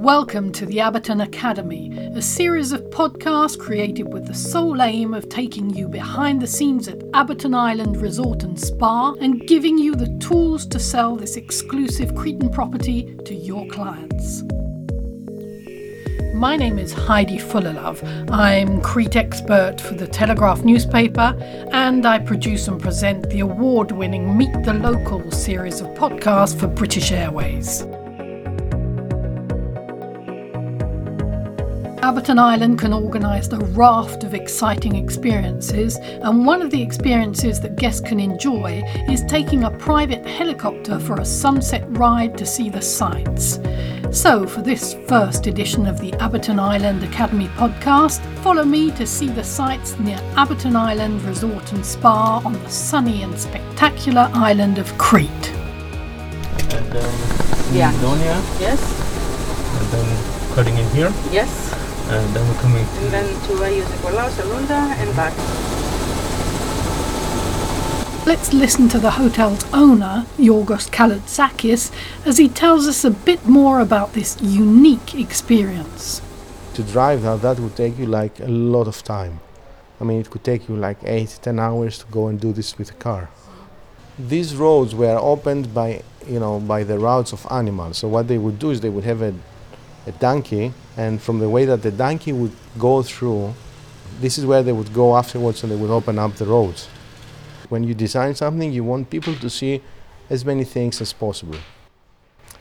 Welcome to the Abaton Academy, a series of podcasts created with the sole aim of taking you behind the scenes at Abaton Island Resort and Spa and giving you the tools to sell this exclusive Cretan property to your clients. My name is Heidi Fuller-Love. I'm Crete expert for the Telegraph newspaper, and I produce and present the award winning Meet the Local series of podcasts for British Airways. Abaton Island can organise a raft of exciting experiences, and one of the experiences that guests can enjoy is taking a private helicopter for a sunset ride to see the sights. So, for this first edition of the Abaton Island Academy podcast, follow me to see the sights near Abaton Island Resort and Spa on the sunny and spectacular island of Crete. and then Yeah. Macedonia, Yes, and um, then cutting in here, yes. And then we're coming And then to Ayos Nicolau, Salunda, and back. Let's listen to the hotel's owner, Yorgos Kalotsakis, as he tells us a bit more about this unique experience. to drive now that would take you like a lot of time i mean it could take you like eight ten hours to go and do this with a car these roads were opened by you know by the routes of animals so what they would do is they would have a, a donkey and from the way that the donkey would go through this is where they would go afterwards and they would open up the roads when you design something you want people to see as many things as possible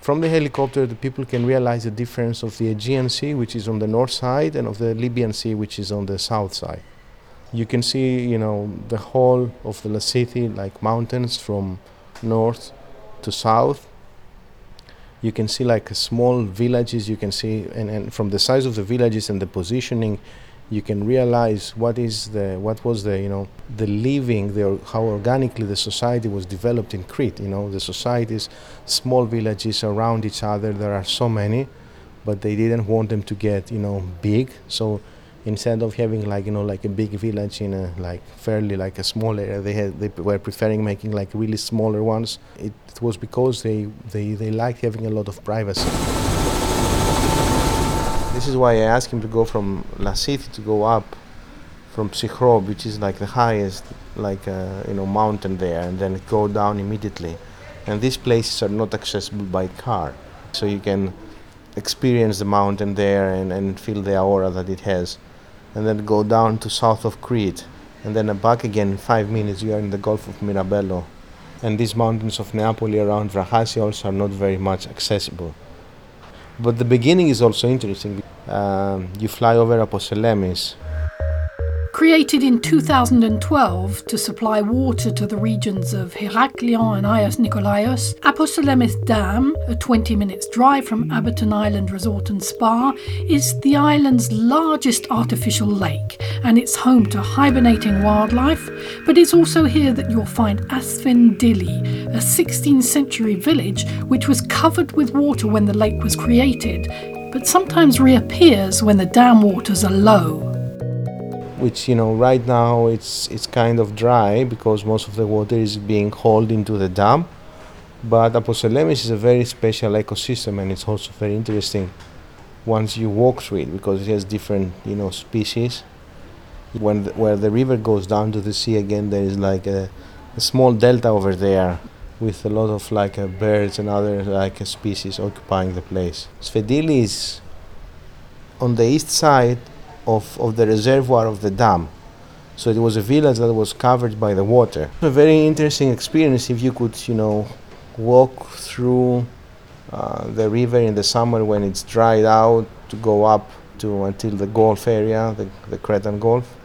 from the helicopter, the people can realize the difference of the Aegean Sea, which is on the north side, and of the Libyan Sea, which is on the south side. You can see, you know, the whole of the city, like mountains from north to south. You can see like small villages. You can see, and, and from the size of the villages and the positioning, you can realize what is the what was the you know the living the how organically the society was developed in Crete. You know, the societies small villages around each other. There are so many, but they didn't want them to get you know big. So instead of having like you know like a big village in a like fairly like a small area, they had they were preferring making like really smaller ones. It, it was because they they they liked having a lot of privacy. This is why I asked him to go from Lasithi to go up from Psychro, which is like the highest like uh, you know mountain there, and then go down immediately and these places are not accessible by car so you can experience the mountain there and, and feel the aura that it has and then go down to south of crete and then back again in five minutes you are in the gulf of mirabello. And these mountains of neapoli around vrahasi also are not very much accessible. But the beginning is also interesting. Um, you fly over aposelemis Created in 2012 to supply water to the regions of Heraklion and Agios Nikolaos, Aposelemis Dam, a 20 minutes drive from Abaton Island Resort and Spa, is the island's largest artificial lake and it's home to hibernating wildlife. But it's also here that you'll find Asfin Dili, a 16th century village which was covered with water when the lake was created, but sometimes reappears when the dam waters are low. Which you know right now it's it's kind of dry because most of the water is being hauled into the dam. But Aposelemis is a very special ecosystem and it's also very interesting once you walk through it because it has different you know species. When the, where the river goes down to the sea again there is like a, a small delta over there with a lot of like uh, birds and other like uh, species occupying the place. Sfedili is on the east side of, of the reservoir of the dam. So it was a village that was covered by the water. A very interesting experience if you could, you know, walk through uh, the river in the summer when it's dried out to go up to until the Gulf area, the, the Cretan Gulf.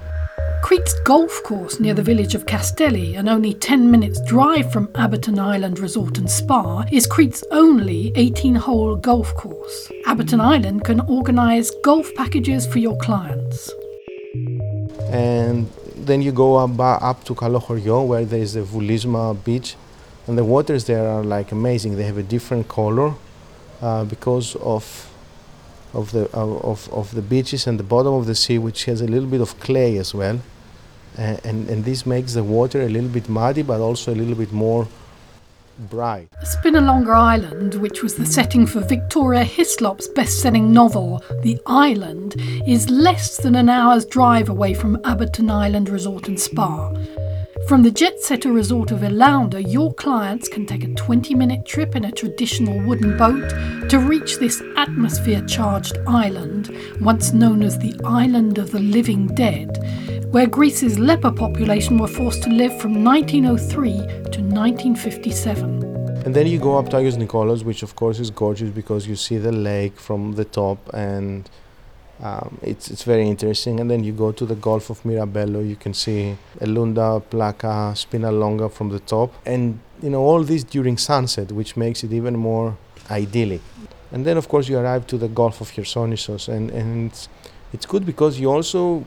Crete's golf course near the village of Castelli, and only 10 minutes drive from Abaton Island Resort and Spa, is Crete's only 18 hole golf course. Abaton Island can organise golf packages for your clients. And then you go up, up to Kalohorio where there is the Vulisma beach and the waters there are like amazing. They have a different color uh, because of of the of, of, the beaches and the bottom of the sea, which has a little bit of clay as well, and, and and this makes the water a little bit muddy, but also a little bit more bright. Spinalonga Island, which was the setting for Victoria Hislop's best selling novel, The Island, is less than an hour's drive away from Abaton Island Resort and Spa. From the jet setter resort of Elounda, your clients can take a 20 minute trip in a traditional wooden boat to reach this atmosphere charged island, once known as the Island of the Living Dead, where Greece's leper population were forced to live from 1903 to 1957. And then you go up to Agios Nikolaos, which of course is gorgeous because you see the lake from the top and um, it's, it's very interesting. And then you go to the Gulf of Mirabello, you can see Elounda, Plaka, Spinalonga from the top. And you know, all this during sunset, which makes it even more idyllic. And then of course you arrive to the Gulf of Chersonissos and, and it's, it's good because you also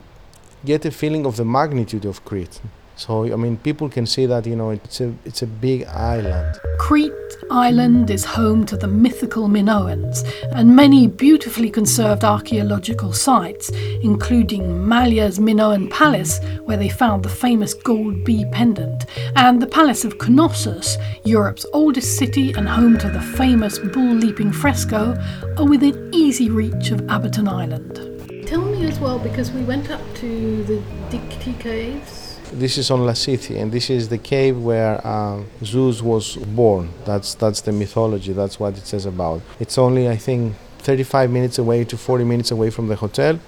get a feeling of the magnitude of Crete. So I mean, people can see that you know it's a it's a big island. Crete Island is home to the mythical Minoans and many beautifully conserved archaeological sites, including Malia's Minoan Palace, where they found the famous gold bee pendant, and the Palace of Knossos, Europe's oldest city and home to the famous bull leaping fresco, are within easy reach of Abaton Island. Tell me as well, because we went up to the Dicty Caves. This is on Lasithi, and this is the cave where um, Zeus was born. That's that's the mythology. That's what it says about. It's only I think 35 minutes away to 40 minutes away from the hotel,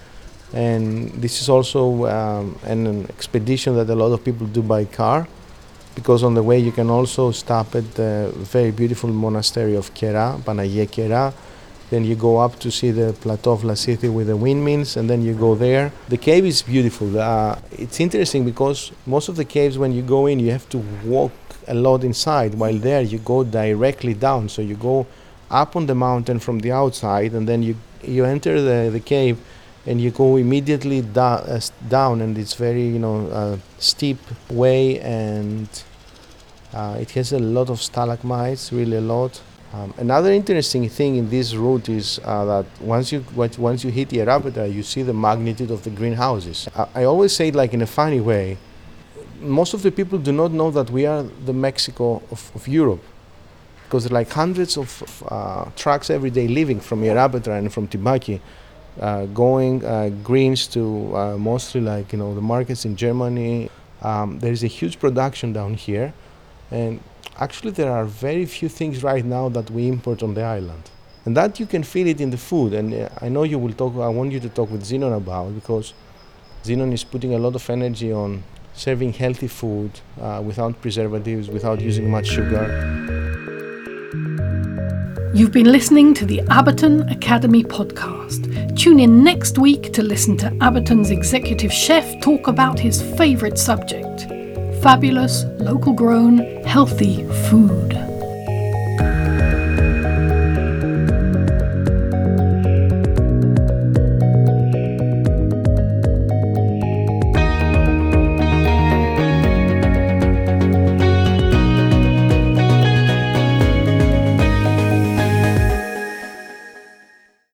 and this is also um, an, an expedition that a lot of people do by car, because on the way you can also stop at the very beautiful monastery of Kera, Panagia Kera, then you go up to see the plateau of Lasithi with the windmills, and then you go there. The cave is beautiful. Uh, it's interesting because most of the caves, when you go in, you have to walk a lot inside. While there, you go directly down. So you go up on the mountain from the outside, and then you you enter the, the cave, and you go immediately uh, down, and it's very you know uh, steep way, and uh, it has a lot of stalagmites, really a lot. Um, another interesting thing in this route is uh, that once you once you hit Ierapetra, you see the magnitude of the greenhouses. I, I, always say it like in a funny way. Most of the people do not know that we are the Mexico of, of Europe, because there are like hundreds of uh, trucks every day leaving from Ierapetra and from Tymbaki, uh, going uh, greens to uh, mostly like you know the markets in Germany. Um, there is a huge production down here, and actually there are very few things right now that we import on the island. And that you can feel it in the food. And uh, I know you will talk, I want you to talk with Zenon about because Zenon is putting a lot of energy on serving healthy food uh, without preservatives, without using much sugar. You've been listening to the Abaton Academy podcast. Tune in next week to listen to Abaton's executive chef talk about his favourite subject fabulous, local grown, healthy food.